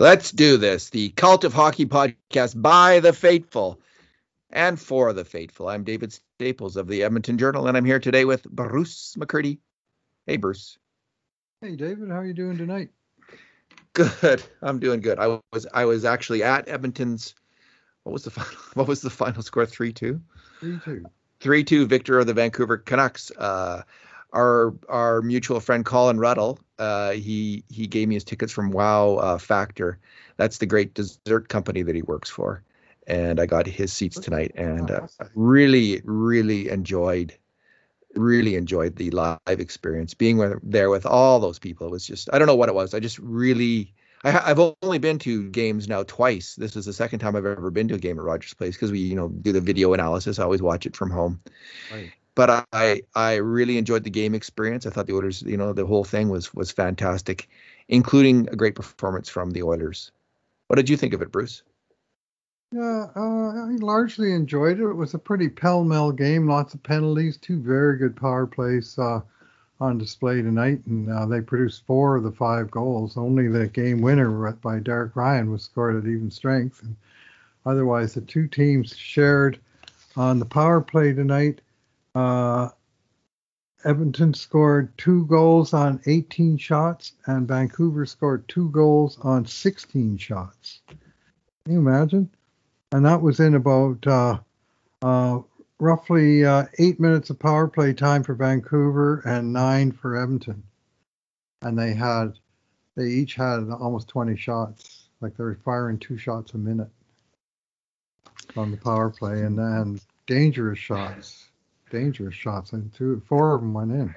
Let's do this. The Cult of Hockey podcast by the faithful and for the faithful. I'm David Staples of the Edmonton Journal, and I'm here today with Bruce McCurdy. Hey, Bruce. Hey, David. How are you doing tonight? Good. I'm doing good. I was I was actually at Edmonton's. What was the final? What was the final score? Three two. Three two. Three two. Victor of the Vancouver Canucks. Uh, our our mutual friend Colin Ruddle, uh, he he gave me his tickets from Wow uh, Factor. That's the great dessert company that he works for, and I got his seats tonight, and uh, really really enjoyed really enjoyed the live experience being with, there with all those people. It was just i don't know what it was. I just really I, have only been to games now twice. This is the second time i've ever been to a game at rogers place because we you know do the video analysis. I always watch it from home. Right but I I really enjoyed the game experience. I thought the Oilers, you know, the whole thing was was fantastic, including a great performance from the Oilers. What did you think of it, Bruce? Yeah, uh, I largely enjoyed it. It was a pretty pell-mell game, lots of penalties, two very good power plays uh, on display tonight, and uh, they produced four of the five goals. Only the game winner by Derek Ryan was scored at even strength, and otherwise the two teams shared on the power play tonight uh, Edmonton scored two goals on 18 shots, and Vancouver scored two goals on 16 shots. Can you imagine? And that was in about uh, uh, roughly uh, eight minutes of power play time for Vancouver and nine for Edmonton. And they had, they each had almost 20 shots, like they were firing two shots a minute on the power play, and then dangerous shots dangerous shots, and two, four of them went in.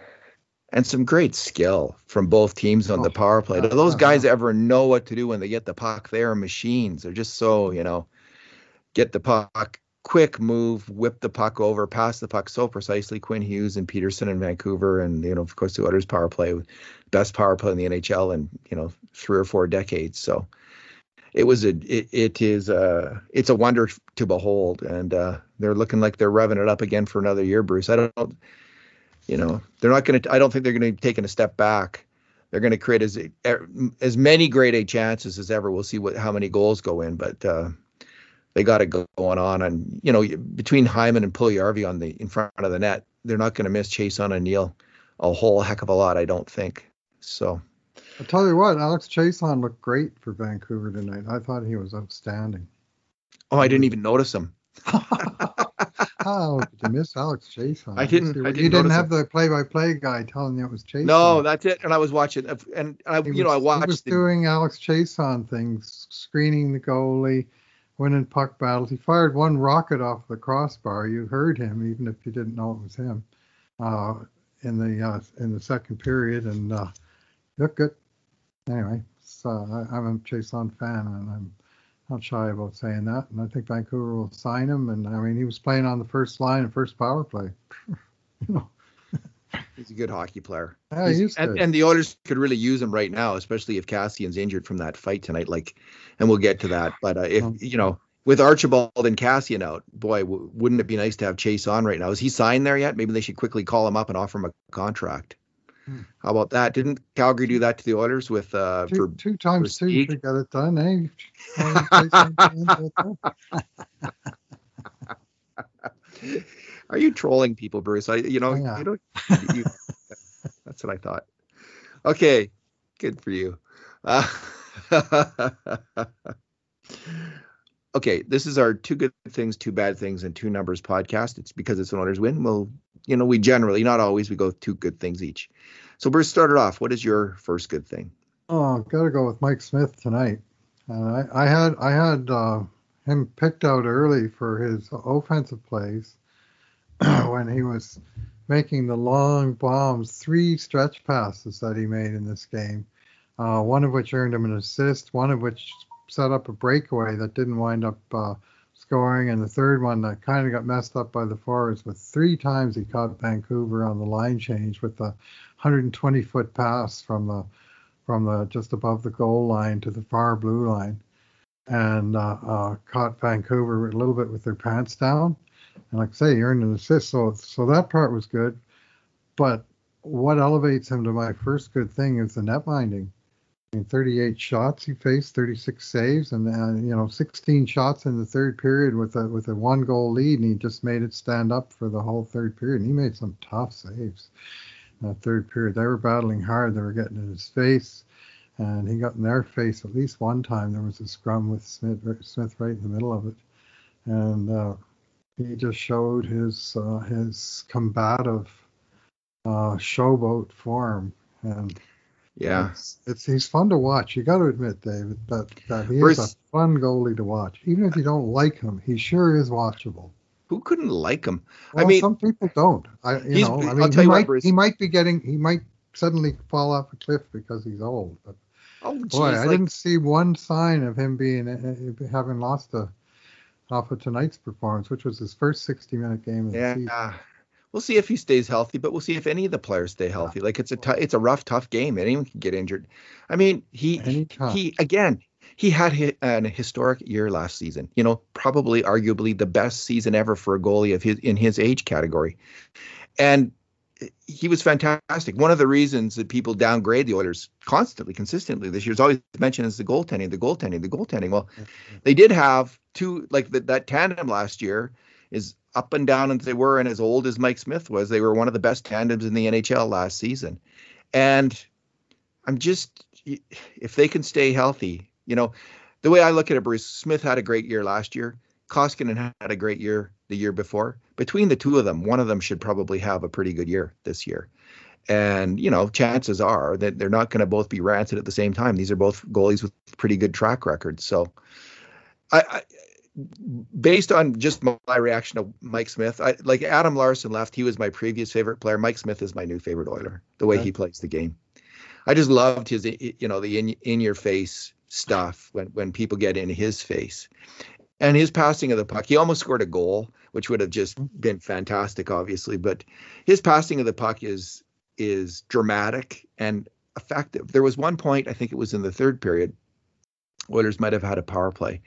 And some great skill from both teams on oh, the power play. Do those guys ever know what to do when they get the puck? They are machines. They're just so, you know, get the puck, quick move, whip the puck over, pass the puck so precisely. Quinn Hughes and Pettersson in Vancouver, and you know, of course, the Oilers power play, best power play in the NHL in you know three or four decades. So it was a it, it is a it's a wonder to behold, and uh, they're looking like they're revving it up again for another year, Bruce. I don't, you know, they're not going to. I don't think they're going to be taking a step back. They're going to create as as many grade A chances as ever. We'll see what how many goals go in, but uh, they got it going on. And you know, between Hyman and Puljujarvi on the in front of the net, they're not going to miss Chiasson a Neal a whole heck of a lot. I don't think so. I'll tell you what, Alex Chiasson looked great for Vancouver tonight. I thought he was outstanding. Oh, I didn't even notice him. How did you miss Alex Chiasson? I didn't. I didn't you didn't have him. the play-by-play guy telling you it was Chiasson. No, that's it. And I was watching, and I, you was, know, I watched. He was the, doing Alex Chiasson things, screening the goalie, winning puck battles. He fired one rocket off the crossbar. You heard him, even if you didn't know it was him, uh, in the uh, in the second period, and uh, looked good anyway, so I, am a Chiasson fan, and I'm not shy about saying that. And I think Vancouver will sign him. And I mean, he was playing on the first line and first power play. you know. He's a good hockey player. Yeah, and, and, the Oilers could really use him right now, especially if Kassian's injured from that fight tonight. Like, and we'll get to that. But uh, if you know, with Archibald and Kassian out, boy, w- wouldn't it be nice to have Chiasson right now? Is he signed there yet? Maybe they should quickly call him up and offer him a contract. How about that? Didn't Calgary do that to the Oilers with uh two, for, two times for two? They got it done, eh? Are you trolling people, Bruce? I, you know, oh, yeah. you know, you, that's what I thought. Okay, good for you. Uh, okay, this is our two good things, two bad things, and two numbers podcast. It's because it's an Oilers win. We'll you know, we generally, not always, we go with two good things each. So Bruce started off. What is your first good thing? Oh, I've gotta go with Mike Smith tonight. Uh, I, I, had I had uh, him picked out early for his offensive plays when he was making the long bombs, three stretch passes that he made in this game. Uh, one of which earned him an assist, one of which set up a breakaway that didn't wind up uh, scoring, and the third one that kind of got messed up by the forwards. But three times he caught Vancouver on the line change with the 120 foot pass from the from the just above the goal line to the far blue line, and uh, uh, caught Vancouver a little bit with their pants down. And like I say, he earned an assist, so so that part was good. But what elevates him to my first good thing is the net minding. I mean, 38 shots he faced, 36 saves, and uh, you know 16 shots in the third period with a with a one goal lead, and he just made it stand up for the whole third period. And he made some tough saves in that third period. They were battling hard. They were getting in his face, and he got in their face at least one time. There was a scrum with Smith Smith right in the middle of it, and uh, he just showed his uh, his combative uh, showboat form and yeah, it's, it's, he's fun to watch. You got to admit, David, that that he Bruce, is a fun goalie to watch. Even if you don't like him, he sure is watchable. Who couldn't like him? Well, I mean, some people don't. I you know, I mean, he might what, he might be getting he might suddenly fall off a cliff because he's old. But oh, geez, boy, I didn't see one sign of him being uh, having lost a off of tonight's performance, which was his first 60 minute game of yeah. the season we'll see if he stays healthy, but we'll see if any of the players stay healthy. Like it's a t- it's a rough, tough game. Anyone can get injured. I mean, he he again he had an historic year last season. You know, probably arguably the best season ever for a goalie of his in his age category, and he was fantastic. One of the reasons that people downgrade the Oilers constantly, consistently this year is always mentioned as the goaltending, the goaltending, the goaltending. Well, they did have two like the, that tandem last year is up and down as they were and as old as Mike Smith was, they were one of the best tandems in the NHL last season. And I'm just, if they can stay healthy, you know, the way I look at it, Bruce Smith had a great year last year. Koskinen had a great year the year before. Between the two of them, one of them should probably have a pretty good year this year. And, you know, chances are that they're not going to both be rancid at the same time. These are both goalies with pretty good track records. So I, I based on just my reaction to Mike Smith, I like Adam Larsson left. He was my previous favorite player. Mike Smith is my new favorite Oiler. The way he plays the game, I just loved his, you know, the in in your face stuff when when people get in his face, and his passing of the puck. He almost scored a goal, which would have just mm-hmm. been fantastic, obviously. But his passing of the puck is is dramatic and effective. There was one point, I think it was in the third period, Oilers might have had a power play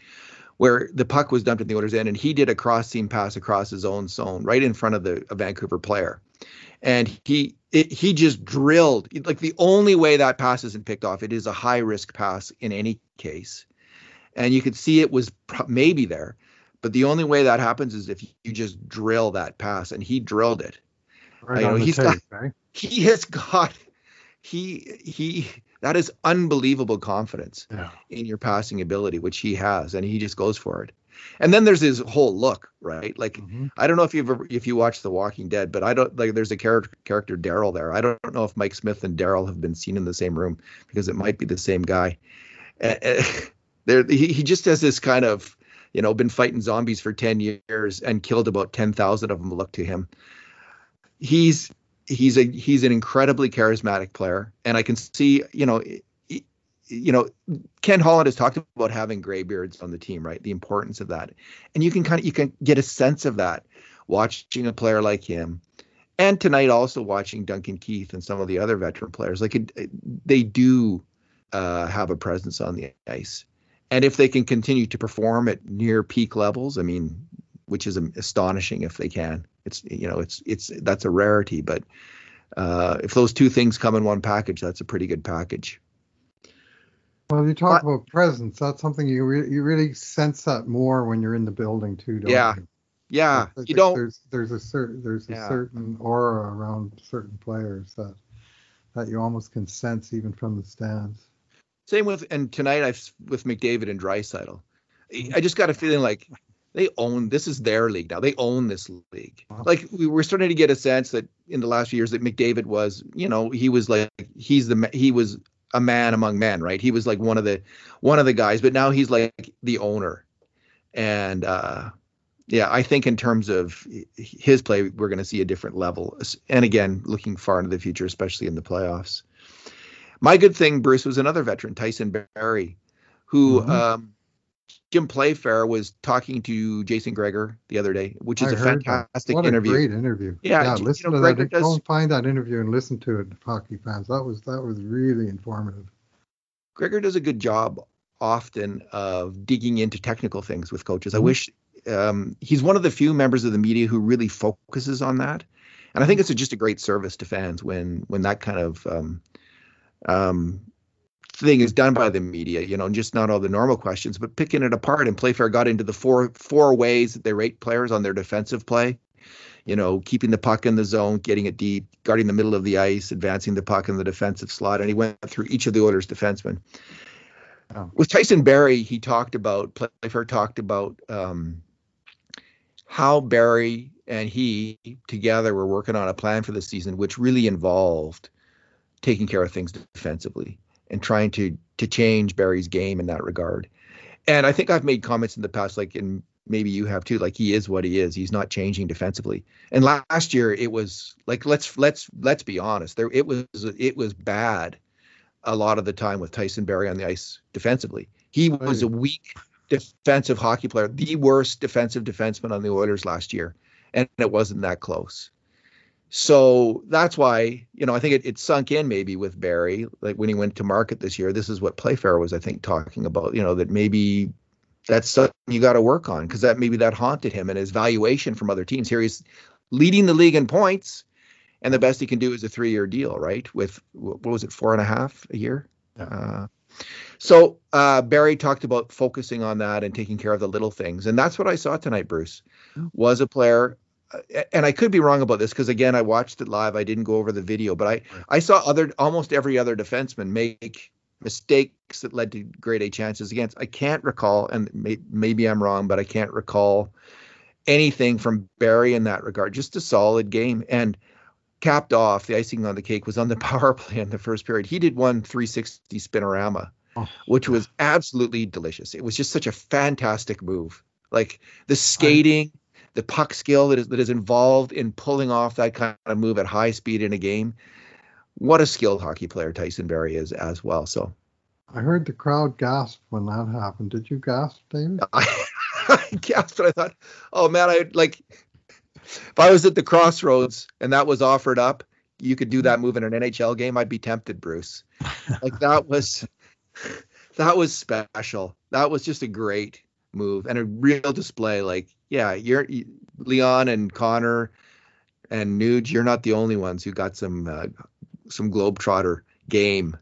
where the puck was dumped in the Oilers' end, and he did a cross seam pass across his own zone, right in front of the Vancouver player, and he it, he just drilled like the only way that pass isn't picked off. It is a high risk pass in any case, and you could see it was maybe there, but the only way that happens is if you just drill that pass, and he drilled it. Right you know, he's tape, got, right? he has got he he that is unbelievable confidence yeah. in your passing ability, which he has, and he just goes for it. And then there's his whole look, right? Like mm-hmm. I don't know if you've ever if you watch The Walking Dead, but I don't like there's a character character Daryl there. I don't know if Mike Smith and Daryl have been seen in the same room because it might be the same guy. Uh, there he, he just has this kind of you know been fighting zombies for 10 years and killed about 10,000 of them look to him. He's he's a he's an incredibly charismatic player, and I can see you know. you know, Ken Holland has talked about having graybeards on the team, right? The importance of that, and you can kind of you can get a sense of that watching a player like him, and tonight also watching Duncan Keith and some of the other veteran players. Like it, they do uh, have a presence on the ice, and if they can continue to perform at near peak levels, I mean, which is astonishing if they can. It's you know it's it's that's a rarity, but uh, if those two things come in one package, that's a pretty good package. Well, you talk but, about presence. That's something you re- you really sense that more when you're in the building too, don't yeah. you? Yeah, you don't. There's there's a certain there's a yeah. certain aura around certain players that that you almost can sense even from the stands. Same with and tonight I've with McDavid and Draisaitl. I just got a feeling like they own this is their league now. They own this league. Wow. Like we were starting to get a sense that in the last few years that McDavid was, you know, he was like he's the he was a man among men, right? He was like one of the one of the guys, but now he's like the owner. And uh yeah, I think in terms of his play, we're going to see a different level. And again, looking far into the future, especially in the playoffs. My good thing, Bruce, was another veteran, Tyson Barrie, who mm-hmm. um, Jim Playfair was talking to Jason Gregor the other day, which is I a fantastic what interview. A great interview! Yeah, yeah listen know, to Gregor that. Does, Go and find that interview and listen to it, hockey fans. That was that was really informative. Gregor does a good job often of digging into technical things with coaches. Mm-hmm. I wish um, he's one of the few members of the media who really focuses on that, and I think it's a, just a great service to fans when when that kind of um, um, thing is done by the media, you know, just not all the normal questions, but picking it apart. And Playfair got into the four four ways that they rate players on their defensive play. You know, keeping the puck in the zone, getting it deep, guarding the middle of the ice, advancing the puck in the defensive slot, and he went through each of the Oilers' defensemen. Oh. With Tyson Barrie, he talked about Playfair talked about um, how Barrie and he together were working on a plan for the season, which really involved taking care of things defensively and trying to to change Barrie's game in that regard. And I think I've made comments in the past, like and maybe you have too, like he is what he is. He's not changing defensively. And last year it was like let's let's let's be honest, there it was it was bad a lot of the time with Tyson Barrie on the ice defensively. He was a weak defensive hockey player, the worst defensive defenseman on the Oilers last year, and it wasn't that close. So that's why, you know, I think it, it sunk in maybe with Barrie, like when he went to market this year. This is what Playfair was, I think, talking about, you know, that maybe that's something you got to work on because that maybe that haunted him and his valuation from other teams. Here he's leading the league in points, and the best he can do is a three year deal, right? With what was it, four and a half a year? Yeah. Uh, so uh, Barrie talked about focusing on that and taking care of the little things, and that's what I saw tonight. Bruce oh. was a player and I could be wrong about this because again I watched it live. I didn't go over the video, but I I saw other almost every other defenseman make mistakes that led to grade A chances against. I can't recall, and may, maybe I'm wrong, but I can't recall anything from Barrie in that regard. Just a solid game and capped off. The icing on the cake was on the power play in the first period. He did one 360 spinorama, oh. which was absolutely delicious. It was just such a fantastic move. Like the skating. I, the puck skill that is that is involved in pulling off that kind of move at high speed in a game. What a skilled hockey player Tyson Barrie is as well. So I heard the crowd gasp when that happened. Did you gasp, David? I, I gasped, but I thought, oh man, I like if I was at the crossroads and that was offered up, you could do that move in an NHL game, I'd be tempted, Bruce. Like that was that was special. That was just a great move and a real display. Like, yeah, you're Leon and Connor and Nuge. You're not the only ones who got some uh, some globetrotter game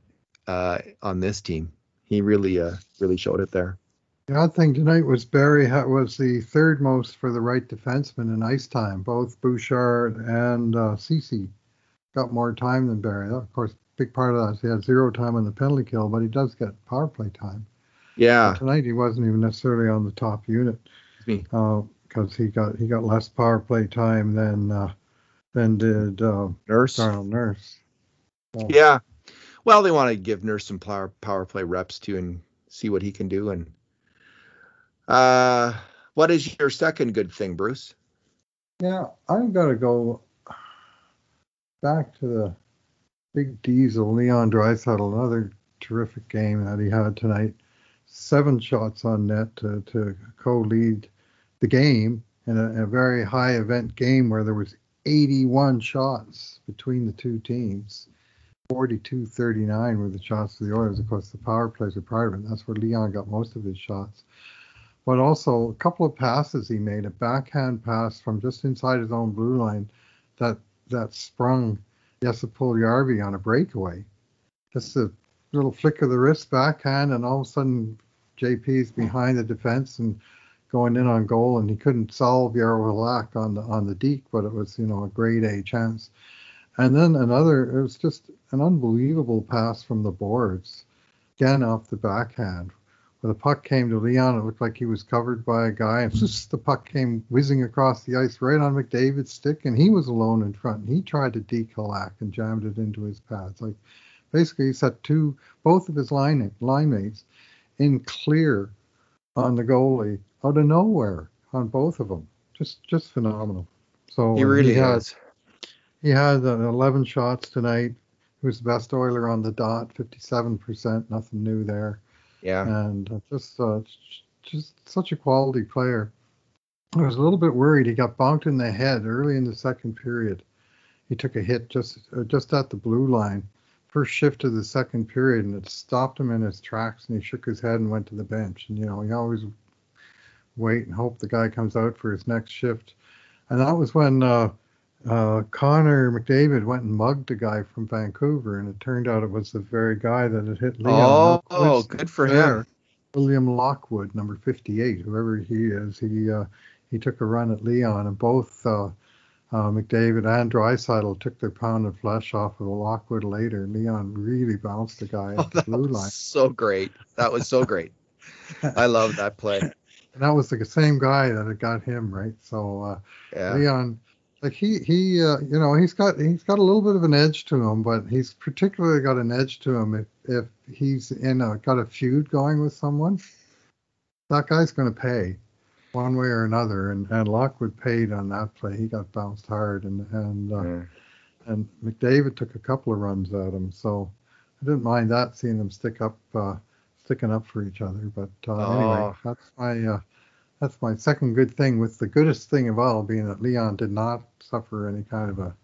uh, on this team. He really uh, really showed it there. The odd thing tonight was Barrie was the third most for the right defenseman in ice time. Both Bouchard and uh, Ceci got more time than Barrie. Of course, big part of that is he had zero time on the penalty kill, but he does get power play time. Yeah. But tonight he wasn't even necessarily on the top unit because uh, he got he got less power play time than uh, than did uh, Nurse. Darnell Nurse. So. Yeah. Well, they want to give Nurse some power power play reps too and see what he can do. And uh, what is your second good thing, Bruce? Yeah, I've got to go back to the big diesel Leon Draisaitl, another terrific game that he had tonight seven shots on net to, to co-lead the game in a, a, very high event game where there was 81 shots between the two teams. 42-39 were the shots for the Oilers. Of course, the power plays are part of it. That's where Leon got most of his shots. But also a couple of passes he made, a backhand pass from just inside his own blue line that that sprung Jesse Puljujarvi on a breakaway. Just a little flick of the wrist backhand, and all of a sudden JP's behind the defense and going in on goal, and he couldn't solve Jaro Halak on the on the deke, but it was you know a grade A chance. And then another, it was just an unbelievable pass from the boards, again off the backhand. Where the puck came to Leon, it looked like he was covered by a guy, and just the puck came whizzing across the ice right on McDavid's stick, and he was alone in front. And he tried to Halak and jammed it into his pads. Like basically, he set two, both of his line line mates in clear on the goalie out of nowhere on both of them. Just just phenomenal. So he really he had, has. He had uh, 11 shots tonight. He was the best Oiler on the dot, 57%. Nothing new there. Yeah. And uh, just uh, just such a quality player. I was a little bit worried. He got bonked in the head early in the second period. He took a hit just uh, just at the blue line, first shift of the second period, and it stopped him in his tracks, and he shook his head and went to the bench. And you know, he always wait and hope the guy comes out for his next shift. And that was when uh, uh, Connor McDavid went and mugged a guy from Vancouver, and it turned out it was the very guy that had hit Leon. Oh, good for there. him. William Lockwood, number 58, whoever he is, he uh, he took a run at Leon, and both uh, uh, McDavid and Draisaitl took their pound of flesh off of Lockwood later. Leon really bounced the guy at oh, the blue line. So great. That was so great. I love that play. And that was the same guy that had got him, right? So uh, yeah. Leon, like he he uh, you know he's got he's got a little bit of an edge to him, but he's particularly got an edge to him if if he's in a got a feud going with someone. That guy's going to pay one way or another. And, and Lockwood paid on that play. He got bounced hard, and and uh, and McDavid took a couple of runs at him. So I didn't mind that, seeing them stick up, uh, sticking up for each other. But uh, oh. anyway, that's my uh, that's my second good thing. With the goodest thing of all being that Leon did not suffer any kind of a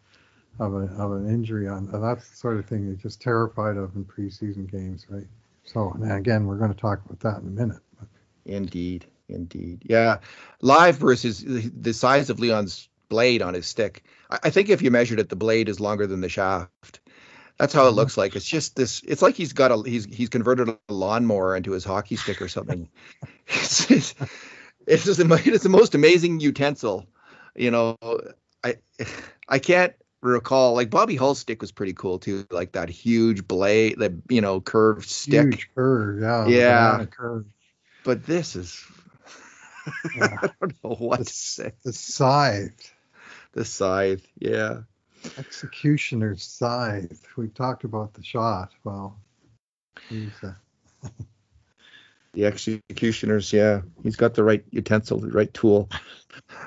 of, a, of an injury on. That's the sort of thing you're just terrified of in preseason games, right? So, and again, we're going to talk about that in a minute. But. Indeed. Indeed. Yeah. Live versus the size of Leon's blade on his stick. I think if you measured it, the blade is longer than the shaft. That's how it mm-hmm. looks like. It's just this. It's like he's got a he's he's converted a lawnmower into his hockey stick or something. it's, it's, it's just it's the most amazing utensil. You know, I I can't recall like Bobby Hull's stick was pretty cool too, like that huge blade, the you know curved stick. Huge curve, yeah. Yeah. Curve. But this is yeah. I don't know what the, to say. The scythe. The scythe, yeah. Executioner's scythe. We talked about the shot. Well, uh, the executioners, yeah. He's got the right utensil, the right tool.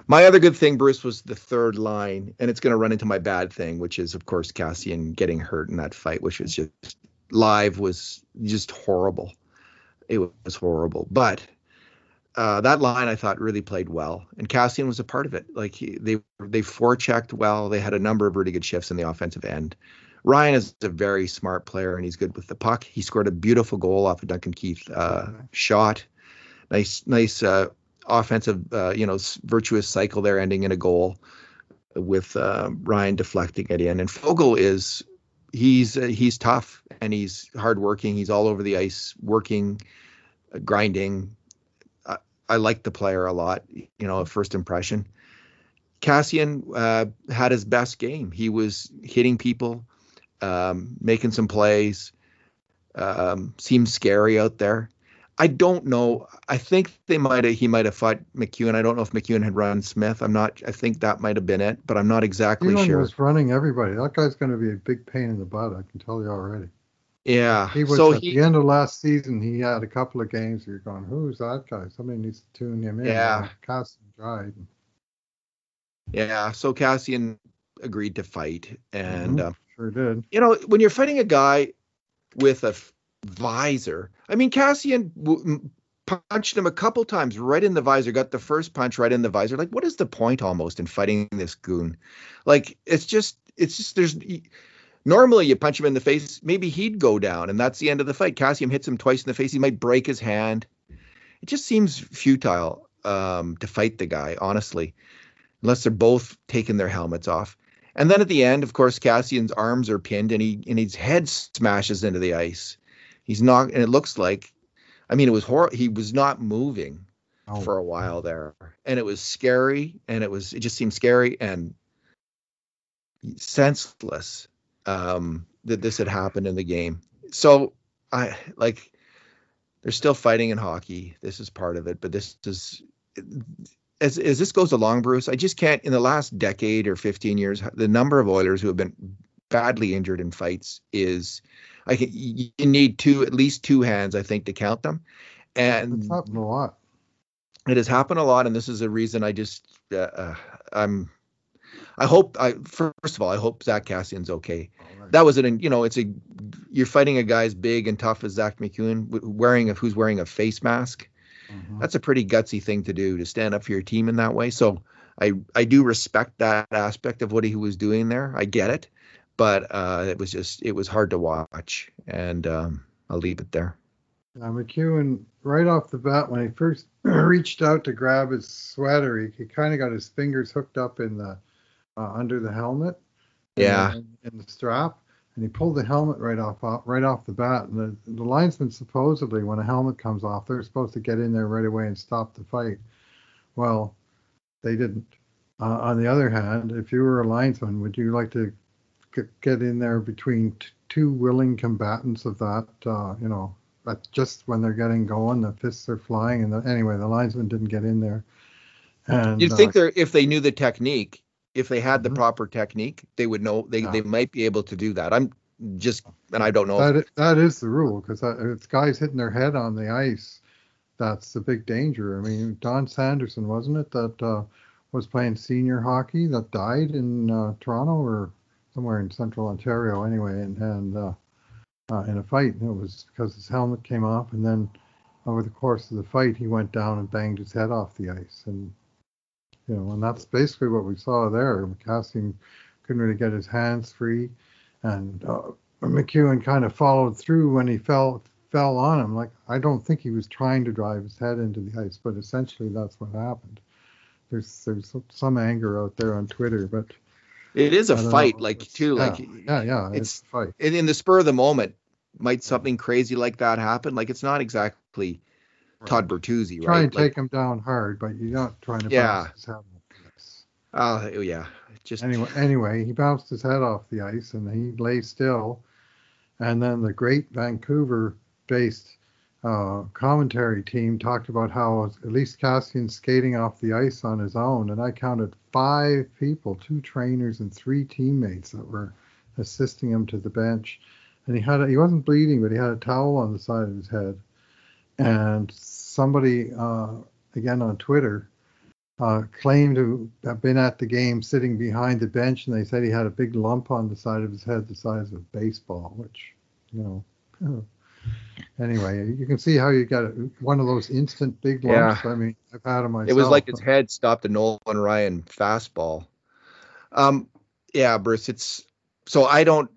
My other good thing, Bruce, was the third line, and it's going to run into my bad thing, which is, of course, kassian getting hurt in that fight, which was just live was just horrible. It was horrible, but uh, that line I thought really played well, and Kassian was a part of it. Like he, they they forechecked well. They had a number of really good shifts in the offensive end. Ryan is a very smart player, and he's good with the puck. He scored a beautiful goal off a of Duncan Keith uh, shot. Nice, nice uh, offensive, uh, you know, virtuous cycle there, ending in a goal with uh, Ryan deflecting it in. And Foegele is he's uh, he's tough and he's hardworking. He's all over the ice, working, grinding I liked the player a lot, you know, first impression. Kassian uh, had his best game. He was hitting people, um, making some plays, um, seemed scary out there. I don't know. I think they might have. He might have fought MacEwen. I don't know if MacEwen had run Smith. I'm not. I think that might have been it, but I'm not exactly Elon sure. was running everybody. That guy's going to be a big pain in the butt. I can tell you already. Yeah. He was so at he, the end of last season. He had a couple of games. You're going, who's that guy? Somebody needs to tune him in. Yeah. Kassian tried. Yeah. So Kassian agreed to fight, and mm-hmm. uh, sure did. You know, when you're fighting a guy with a f- visor, I mean, Kassian w- punched him a couple times right in the visor. Got the first punch right in the visor. Like, what is the point almost in fighting this goon? Like, it's just, it's just there's Normally, you punch him in the face, maybe he'd go down, and that's the end of the fight. Kassian hits him twice in the face. He might break his hand. It just seems futile um, to fight the guy, honestly, unless they're both taking their helmets off. And then at the end, of course, Kassian's arms are pinned, and he and his head smashes into the ice. He's not, and it looks like, I mean, it was horrible. He was not moving oh. for a while there, and it was scary, and it was it just seemed scary and senseless um, that this had happened in the game. So I like they're still fighting in hockey. This is part of it, but this is as as this goes along, Bruce. I just can't. In the last decade or 15 years, the number of Oilers who have been badly injured in fights is I can you need two at least two hands I think to count them. And it's happened a lot. It has happened a lot, and this is a reason I just uh, uh I'm I hope I first of all I hope Zach Kassian's okay. Right. That was an you know it's a you're fighting a guy as big and tough as Zach MacEwen wearing a, who's wearing a face mask. Mm-hmm. That's a pretty gutsy thing to do to stand up for your team in that way. So I I do respect that aspect of what he was doing there. I get it, but uh, it was just it was hard to watch, and um, I'll leave it there. Uh, MacEwen, right off the bat, when he first reached out to grab his sweater, he, he kind of got his fingers hooked up in the uh, under the helmet. Yeah. In the strap, and he pulled the helmet right off, right off the bat. And the, the linesman supposedly, when a helmet comes off, they're supposed to get in there right away and stop the fight. Well, they didn't. Uh, on the other hand, if you were a linesman, would you like to get in there between t- two willing combatants of that? Uh, you know, just when they're getting going, the fists are flying, and the, anyway, the linesman didn't get in there. And you'd think uh, they're if they knew the technique, if they had the mm-hmm. proper technique, they would know they, yeah. they might be able to do that. I'm just and I don't know. That is, that is the rule because it's guys hitting their head on the ice. That's the big danger. I mean, Don Sanderson wasn't it that uh, was playing senior hockey that died in uh, Toronto or somewhere in Central Ontario anyway, and and uh, uh in a fight. And it was because his helmet came off, and then over the course of the fight, he went down and banged his head off the ice, and you know, and that's basically what we saw there. Kassian couldn't really get his hands free, and uh, MacEwen kind of followed through when he fell fell on him. Like I don't think he was trying to drive his head into the ice, but essentially that's what happened. There's there's some anger out there on Twitter, but it is a fight, know. like it's, too, yeah, like yeah, yeah, it's, it's a fight. In the spur of the moment, might something crazy like that happen? Like it's not exactly Todd Bertuzzi, right? Try and take him down hard, but you're not trying to yeah. bounce his head off the ice. Uh, yeah. Just anyway, anyway, he bounced his head off the ice and he lay still. And then the great Vancouver-based uh, commentary team talked about how at least Kassian skating off the ice on his own, and I counted five people, two trainers and three teammates that were assisting him to the bench. And he had a, he wasn't bleeding, but he had a towel on the side of his head and somebody uh, again on Twitter uh, claimed to have been at the game sitting behind the bench, and they said he had a big lump on the side of his head the size of a baseball, which you know. anyway, you can see how you got one of those instant big lumps. Yeah. I mean, I've had them myself. It was like his head stopped a Nolan Ryan fastball. Um, yeah, Bruce. It's so I don't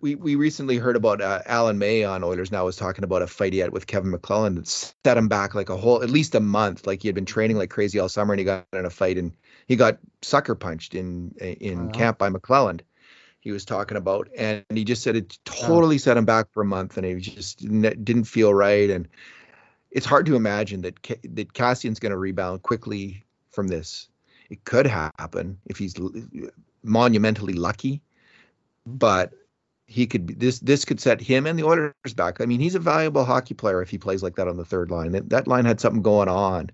we we recently heard about uh, Alan May on Oilers now was talking about a fight he had with Kevin McClelland that set him back like a whole at least a month. Like he had been training like crazy all summer and he got in a fight and he got sucker punched in in camp by McClelland. He was talking about and he just said it totally set him back for a month and he just didn't feel right and it's hard to imagine that that Kassian's going to rebound quickly from this. It could happen if he's monumentally lucky, but he could be this this could set him and the Oilers back. I mean, he's a valuable hockey player if he plays like that on the third line. That, that line had something going on.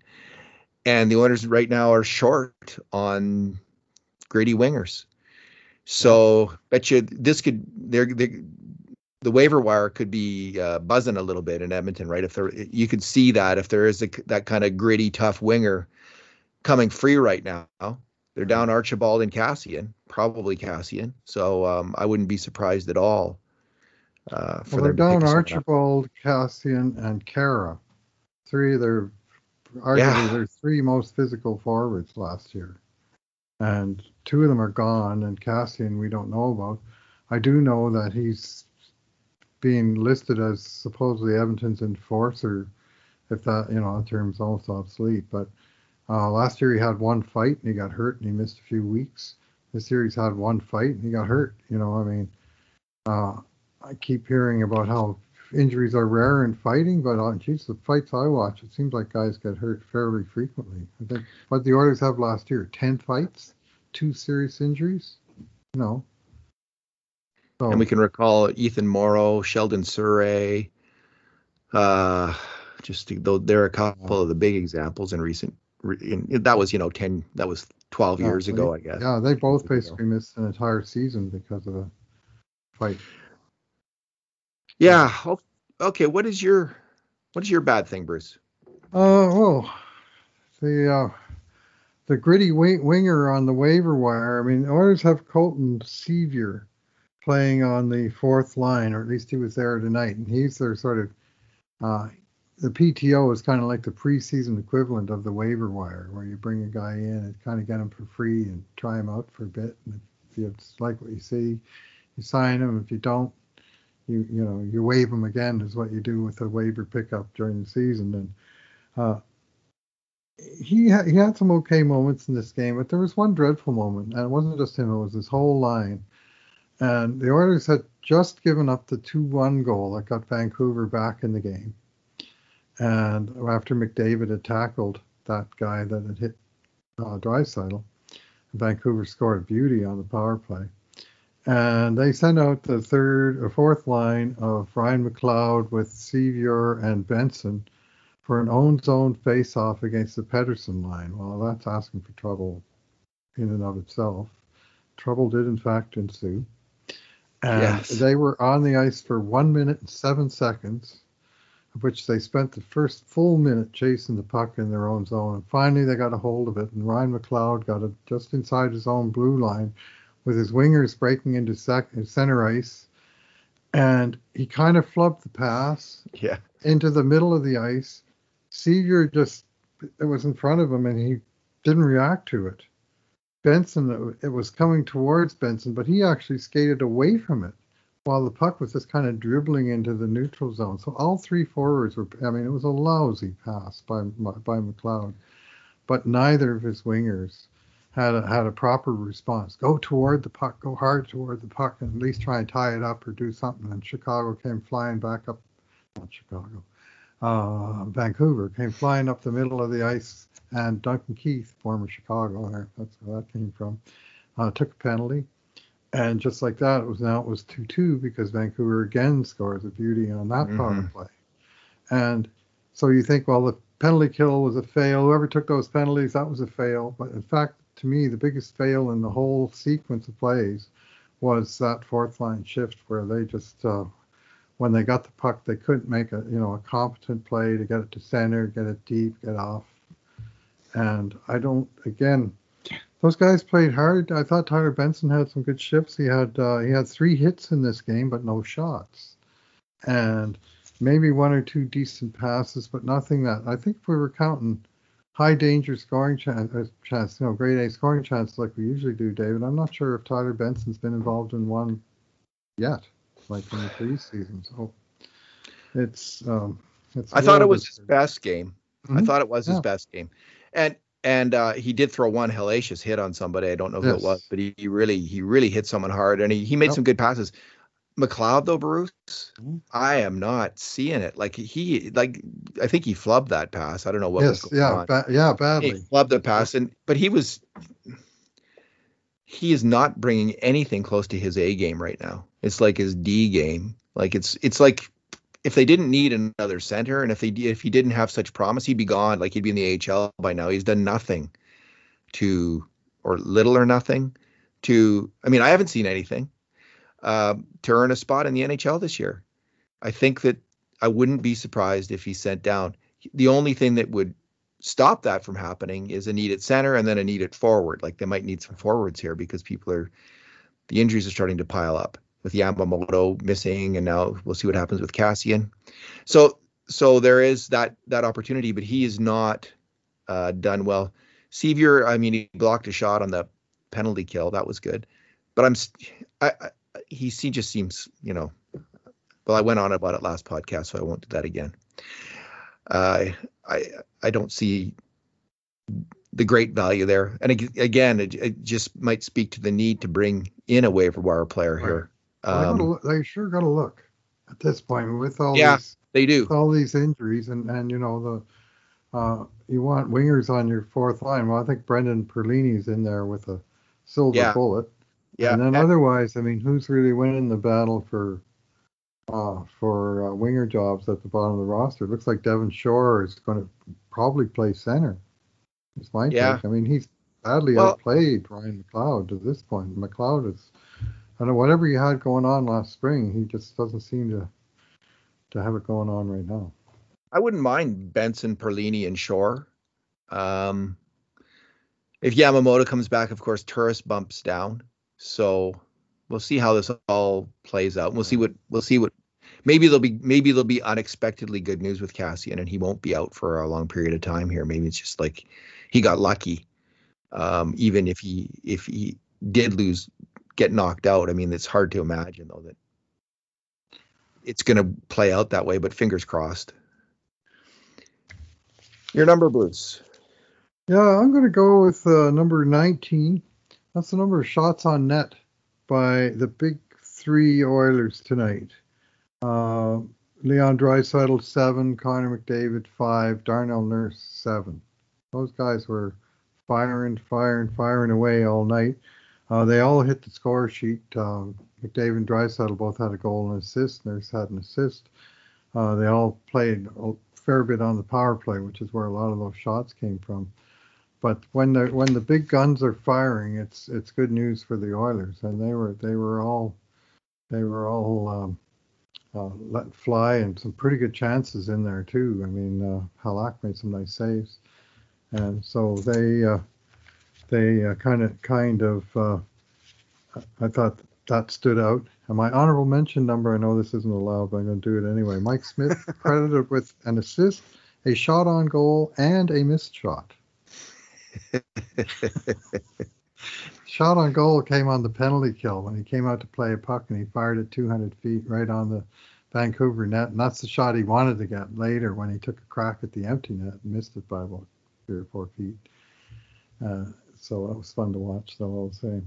And the Oilers right now are short on gritty wingers. So bet you this could they're, they the waiver wire could be uh, buzzing a little bit in Edmonton, right? If there you could see that if there is a, that kind of gritty, tough winger coming free right now, they're down Archibald and Kassian, probably Kassian. So um, I wouldn't be surprised at all. Uh, for well, they're down Archibald, Kassian, and Khaira. Three of their arguably yeah. their three most physical forwards last year, and two of them are gone. And Kassian we don't know about. I do know that he's being listed as supposedly Edmonton's enforcer, if that you know the term's almost obsolete, but uh, last year he had one fight and he got hurt and he missed a few weeks. This year he's had one fight and he got hurt. You know, I mean, uh, I keep hearing about how injuries are rare in fighting, but uh, geez, the fights I watch, it seems like guys get hurt fairly frequently. I think what the Oilers have last year, ten fights, two serious injuries. No. So, and we can recall Ethan Moreau, Sheldon Souray. Uh, just though there are a couple of the big examples in recent that was you know 10 that was 12 yeah, years ago i guess. Yeah they both basically missed an entire season because of a fight. Yeah okay what is your what is your bad thing bruce? Uh well the uh the gritty wing, winger on the waiver wire i mean oilers have colton sceviour playing on the fourth line or at least he was there tonight and he's their sort of uh, the PTO is kind of like the preseason equivalent of the waiver wire, where you bring a guy in and kind of get him for free and try him out for a bit. And if you like what you see, you sign him. If you don't, you you know you waive him again is what you do with a waiver pickup during the season. And uh, he ha- he had some okay moments in this game, but there was one dreadful moment, and it wasn't just him; it was his whole line. And the Oilers had just given up the two-one goal that got Vancouver back in the game, and after McDavid had tackled that guy that had hit uh, Draisaitl, Vancouver scored a beauty on the power play. And they sent out the third or fourth line of Ryan McLeod with Sceviour and Benson for an own zone face-off against the Pettersson line. Well, that's asking for trouble in and of itself. Trouble did in fact ensue. And yes. they were on the ice for one minute and seven seconds, of which they spent the first full minute chasing the puck in their own zone. And finally, they got a hold of it, and Ryan McLeod got it just inside his own blue line with his wingers breaking into sec- center ice. And he kind of flubbed the pass yeah. into the middle of the ice Sceviour just it was in front of him and he didn't react to it. Benson, it was coming towards Benson, but he actually skated away from it while the puck was just kind of dribbling into the neutral zone. So all three forwards were, I mean, it was a lousy pass by by McLeod, but neither of his wingers had a, had a proper response. Go toward the puck, go hard toward the puck, and at least try and tie it up or do something. And Chicago came flying back up, not Chicago, uh, Vancouver, came flying up the middle of the ice, and Duncan Keith, former Chicago, that's where that came from, uh, took a penalty. And just like that, it was now it was 2 2 because Vancouver again scores a beauty on that mm-hmm. power play. And so you think, well, the penalty kill was a fail. Whoever took those penalties, that was a fail. But in fact, to me, the biggest fail in the whole sequence of plays was that fourth line shift where they just uh, when they got the puck, they couldn't make a you know a competent play to get it to center, get it deep, get off. And I don't again. Those guys played hard. I thought Tyler Benson had some good shifts. He had uh, he had three hits in this game, but no shots, and maybe one or two decent passes, but nothing that I think if we were counting high danger scoring chance, uh, chance, you know, grade A scoring chance like we usually do, David. I'm not sure if Tyler Benson's been involved in one yet like in the preseason. So it's um, it's. I thought it was his best game. Mm-hmm. I thought it was yeah. his best game, and and uh, he did throw one hellacious hit on somebody. I don't know who yes. it was, but he, he, really he really hit someone hard, and he, he made yep. some good passes. McLeod though, Bruce, mm-hmm. I am not seeing it. Like he, like I think he flubbed that pass. I don't know what yes, was going yeah, on. Ba- yeah, badly. He flubbed the pass, and but he was he is not bringing anything close to his A game right now. It's like his D game. Like it's it's like if they didn't need another center and if they if he didn't have such promise, he'd be gone. Like he'd be in the AHL by now. He's done nothing to or little or nothing to. I mean, I haven't seen anything uh, to earn a spot in the NHL this year. I think that I wouldn't be surprised if he's sent down. The only thing that would stop that from happening is a need at center and then a need at forward. Like they might need some forwards here because people are the injuries are starting to pile up with Yamamoto missing, and now we'll see what happens with Kassian. So so there is that that opportunity, but he is not uh, done well. Sceviour, I mean, he blocked a shot on the penalty kill. That was good, but I'm I, I he, he just seems you know. Well, I went on about it last podcast, so I won't do that again. Uh, I I don't see the great value there. And again, it, it, just might speak to the need to bring in a waiver wire player here. Um, well, they sure got to look at this point with all yeah, these, they do all these injuries and and you know the uh, you want wingers on your fourth line. Well, I think Brendan Perlini's in there with a silver yeah. bullet. Yeah. And then and, otherwise, I mean, who's really winning the battle for uh, for uh, winger jobs at the bottom of the roster. It looks like Devin Shore is going to probably play center. It's my yeah. take. I mean, he's badly well, outplayed Ryan McLeod to this point. McLeod is, I whatever he had going on last spring, he just doesn't seem to to have it going on right now. I wouldn't mind Benson, Perlini, and Shore. Um, if Yamamoto comes back, of course, Turris bumps down. So we'll see how this all plays out. We'll see what we'll see what maybe there'll be maybe there'll be unexpectedly good news with Kassian and he won't be out for a long period of time here. Maybe it's just like he got lucky. Um, even if he if he did lose get knocked out, I mean it's hard to imagine though that it's going to play out that way, but fingers crossed. Your number, Bruce. Yeah, I'm going to go with uh, number 19. That's the number of shots on net by the big three Oilers tonight. Uh, Leon Draisaitl seven, Connor McDavid five, Darnell Nurse seven. Those guys were firing, firing, firing away all night. Uh, they all hit the score sheet. Um, McDavid and Draisaitl both had a goal and assist. Nurse had an assist. Uh, they all played a fair bit on the power play, which is where a lot of those shots came from. But when the when the big guns are firing, it's it's good news for the Oilers, and they were they were all they were all um, uh, let fly and some pretty good chances in there too. I mean, uh, Halak made some nice saves, and so they uh, they uh, kind of kind of uh, I thought that stood out. And my honorable mention number, I know this isn't allowed, but I'm going to do it anyway. Mike Smith credited with an assist, a shot on goal, and a missed shot. shot on goal came on the penalty kill when he came out to play a puck and he fired it 200 feet right on the Vancouver net. And that's the shot he wanted to get later when he took a crack at the empty net and missed it by about three or four feet. Uh, so that was fun to watch, though, I'll say.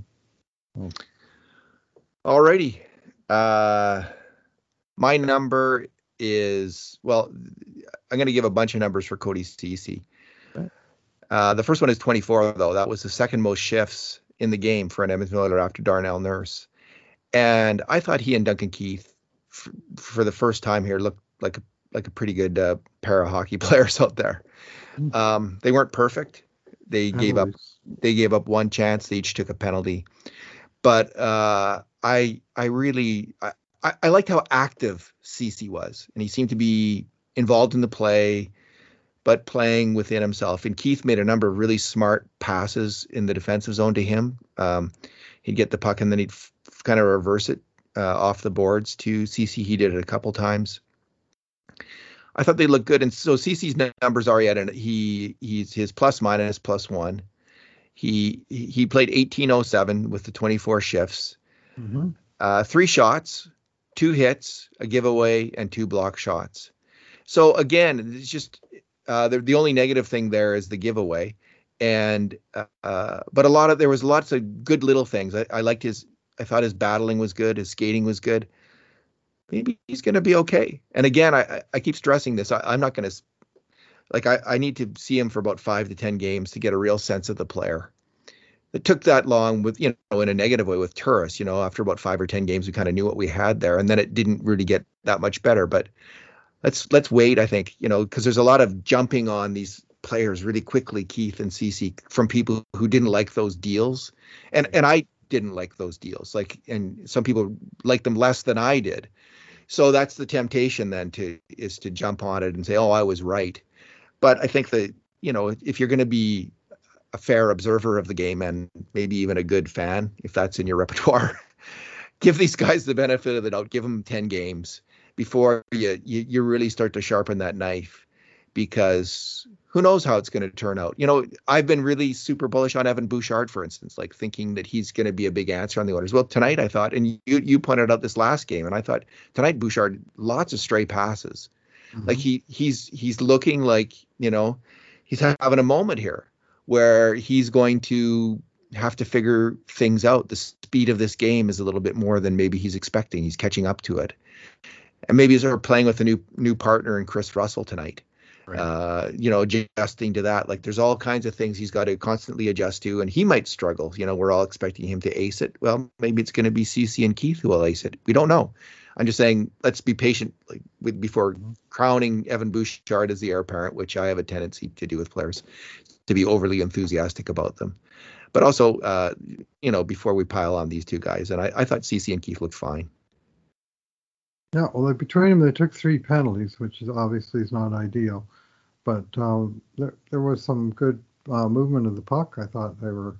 Alrighty. Uh, my number is, well, I'm going to give a bunch of numbers for Cody Ceci. Uh, the first one is 24, though. That was the second most shifts in the game for an Edmonton Oiler after Darnell Nurse. And I thought he and Duncan Keith, f- for the first time here, looked like a, like a pretty good uh, pair of hockey players out there. Hmm. Um, they weren't perfect. They gave up. They gave up one chance. They each took a penalty. But uh, I I really I, I liked how active Ceci was, and he seemed to be involved in the play but playing within himself. And Keith made a number of really smart passes in the defensive zone to him. Um, he'd get the puck and then he'd f- kind of reverse it uh, off the boards to Ceci. He did it a couple times. I thought they looked good, and so Ceci's numbers are yet, and he he's his plus minus plus one. He he played 1807 with the 24 shifts, mm-hmm. uh, three shots, two hits, a giveaway, and two block shots. So again, it's just uh, the, the only negative thing there is the giveaway, and uh, but a lot of there was lots of good little things. I, I liked his. I thought his battling was good. His skating was good. Maybe he's going to be okay. And again, I I keep stressing this. I, am not going to like I, I need to see him for about five to ten games to get a real sense of the player. It took that long with you know in a negative way with Turris. You know, after about five or ten games, we kind of knew what we had there, and then it didn't really get that much better. But let's let's wait. I think you know because there's a lot of jumping on these players really quickly, Keith and Ceci, from people who didn't like those deals, and and I didn't like those deals. Like, and some people liked them less than I did. So that's the temptation then to is to jump on it and say, oh, I was right. But I think that you know if you're going to be a fair observer of the game and maybe even a good fan, if that's in your repertoire, give these guys the benefit of the doubt. Give them ten games before you, you, you really start to sharpen that knife because who knows how it's going to turn out. You know, I've been really super bullish on Evan Bouchard, for instance, like thinking that he's going to be a big answer on the Oilers. Well, tonight I thought, and you you pointed out this last game, and I thought tonight Bouchard lots of stray passes, mm-hmm. like he he's he's looking like you know he's having a moment here where he's going to have to figure things out. The speed of this game is a little bit more than maybe he's expecting. He's catching up to it and maybe they're playing with a new new partner in Kris Russell tonight. Right. Uh, you know, adjusting to that. Like there's all kinds of things he's got to constantly adjust to, and he might struggle. You know, we're all expecting him to ace it. Well, maybe it's going to be Ceci and Keith who will ace it. We don't know. I'm just saying, let's be patient like, with, before crowning Evan Bouchard as the heir apparent, which I have a tendency to do with players, to be overly enthusiastic about them. But also, uh, you know, before we pile on these two guys, and I, I thought Ceci and Keith looked fine. Yeah, well, between them, they took three penalties, which is obviously is not ideal. But um, there, there was some good uh, movement of the puck. I thought they were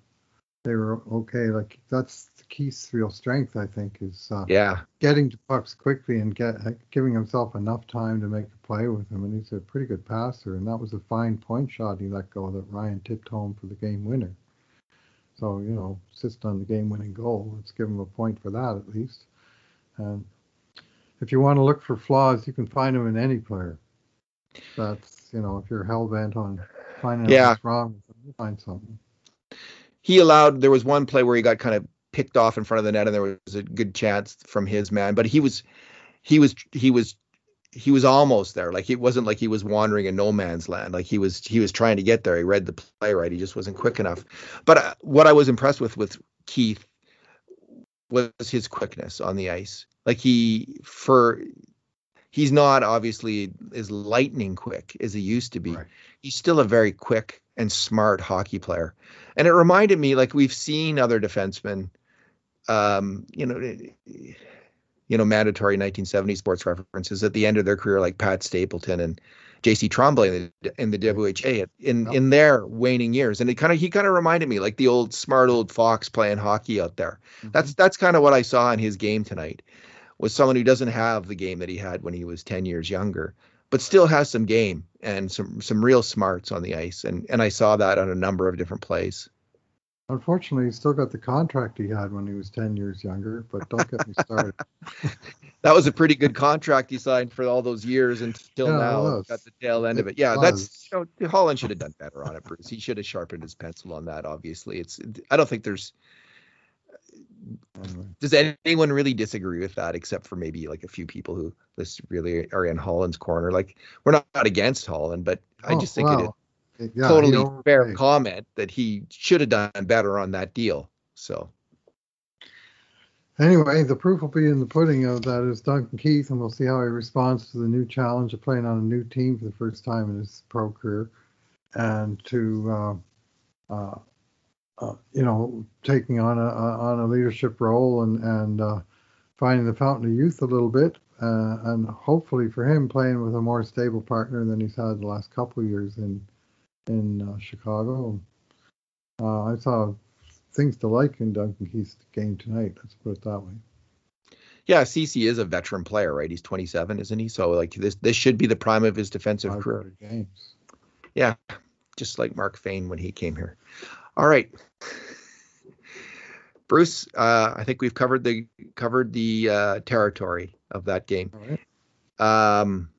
they were okay. Like that's the Keith's real strength, I think, is uh, yeah getting to pucks quickly and get giving himself enough time to make a play with him. And he's a pretty good passer. And that was a fine point shot he let go that Ryan tipped home for the game winner. So you know, assist on the game-winning goal. Let's give him a point for that at least. And if you want to look for flaws, you can find them in any player. That's you know, if you're hell bent on finding yeah. what's wrong, you find something. He allowed. There was one play where he got kind of picked off in front of the net, and there was a good chance from his man, but he was, he was, he was. He was almost there. Like it wasn't like he was wandering in no man's land. Like he was, he was trying to get there. He read the play right. He just wasn't quick enough. But uh, what I was impressed with with Keith was his quickness on the ice. Like he for he's not obviously as lightning quick as he used to be. Right. He's still a very quick and smart hockey player. And it reminded me like we've seen other defensemen um, you know, you know, mandatory 1970 sports references at the end of their career, like Pat Stapleton and J.C. Tremblay in the, in the WHA in in their waning years, and it kind of he kind of reminded me like the old smart old fox playing hockey out there. Mm-hmm. That's that's kind of what I saw in his game tonight was someone who doesn't have the game that he had when he was 10 years younger, but still has some game and some some real smarts on the ice. And and I saw that on a number of different plays. Unfortunately, he still got the contract he had when he was 10 years younger, but don't get me started. that was a pretty good contract he signed for all those years until yeah, now. Got the tail end it of it. Yeah, was. that's you know, Holland should have done better on it, Bruce. He should have sharpened his pencil on that, obviously. It's I don't think there's does anyone really disagree with that, except for maybe like a few people who just really are in Holland's corner? Like we're not, not against Holland, but I oh, just think it is yeah, totally fair comment that he should have done better on that deal. So anyway, the proof will be in the pudding of that is Duncan Keith, and we'll see how he responds to the new challenge of playing on a new team for the first time in his pro career, and to uh, uh, uh, you know, taking on a, on a leadership role and and uh, finding the fountain of youth a little bit, uh, and hopefully for him playing with a more stable partner than he's had the last couple of years in in uh, Chicago. Uh, I saw things to like in Duncan Keith's game tonight. Let's put it that way. Yeah, Ceci is a veteran player, right? He's 27, isn't he? So like this this should be the prime of his defensive career. Games. Yeah, just like Mark Fayne when he came here. All right. Bruce, uh, I think we've covered the covered the uh, territory of that game. Um,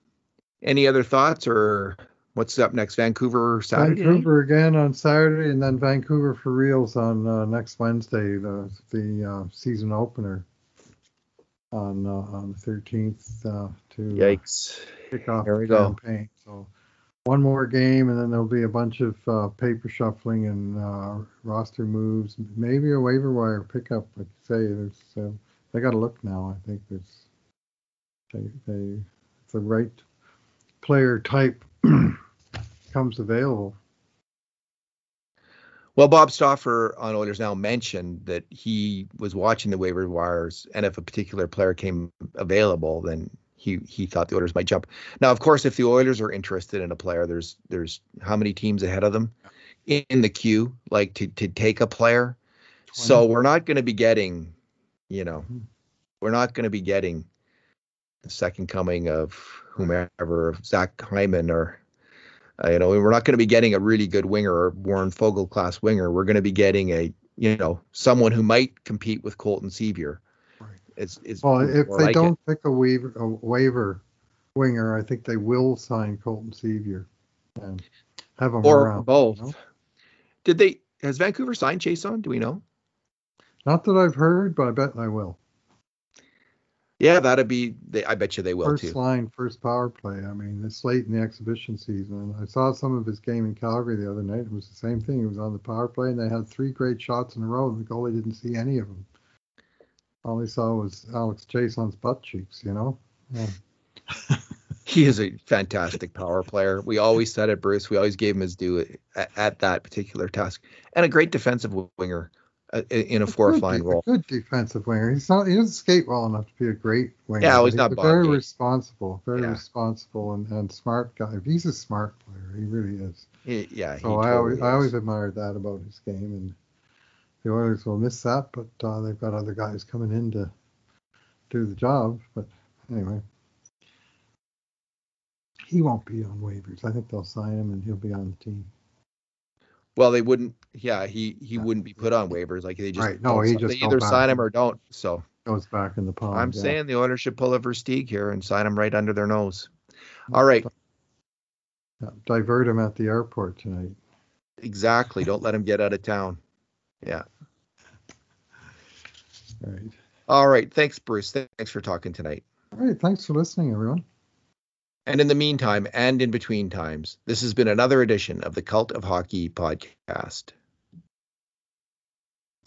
any other thoughts or what's up next? Vancouver Saturday. Vancouver again on Saturday, and then Vancouver for reals on uh, next Wednesday, the the uh, season opener on uh, on the 13th uh, to yikes kick off the campaign. Go. So one more game, and then there'll be a bunch of uh, paper shuffling and uh, roster moves, maybe a waiver wire pickup. Like you say, there's uh, they got to look now. I think there's they, they the right player type comes available. Well, Bob Stauffer on Oilers Now mentioned that he was watching the waiver wires, and if a particular player came available, then he he thought the Oilers might jump. Now, of course, if the Oilers are interested in a player, there's there's how many teams ahead of them in the queue, like to to take a player. 20. So we're not going to be getting, you know, mm-hmm. we're not going to be getting the second coming of whomever, Zach Hyman, or uh, you know, we're not going to be getting a really good winger or Warren Foegele class winger. We're going to be getting a you know someone who might compete with Colton Sceviour it's, it's well, if they like don't it. pick a waiver, a waiver winger, I think they will sign Colton Sceviour and have him or around, both. You know? Did they? Has Vancouver signed Chiasson? Do we know? Not that I've heard, but I bet I will. Yeah, that'd be. They, I bet you they will first too. First line, first power play. I mean, it's late in the exhibition season. I saw some of his game in Calgary the other night. It was the same thing. He was on the power play, and they had three great shots in a row, and the goalie didn't see any of them all he saw was Alex Chiasson's butt cheeks, you know? Yeah. he is a fantastic power player. We always said it, Bruce. We always gave him his due at, at that particular task, and a great defensive winger uh, in a fourth line role. good defensive winger. He's not. He doesn't skate well enough to be a great winger. Yeah, he's not. very responsible, very yeah. responsible and, and smart guy. He's a smart player. He really is. He, yeah. So I always is. I always admired that about his game and the Oilers will miss that, but uh, they've got other guys coming in to do the job. But anyway, he won't be on waivers. I think they'll sign him and he'll be on the team. Well, they wouldn't. Yeah, he he yeah. wouldn't be put on waivers. Like they just right. No, he just they either sign him or don't. So goes back in the pond. I'm yeah. saying the Oilers should pull a Versteeg here and sign him right under their nose. All right. Divert him at the airport tonight. exactly. Don't let him get out of town. Yeah. All right. All right. Thanks, Bruce. Thanks for talking tonight. All right. Thanks for listening, everyone. And in the meantime, and in between times, this has been another edition of the Cult of Hockey podcast.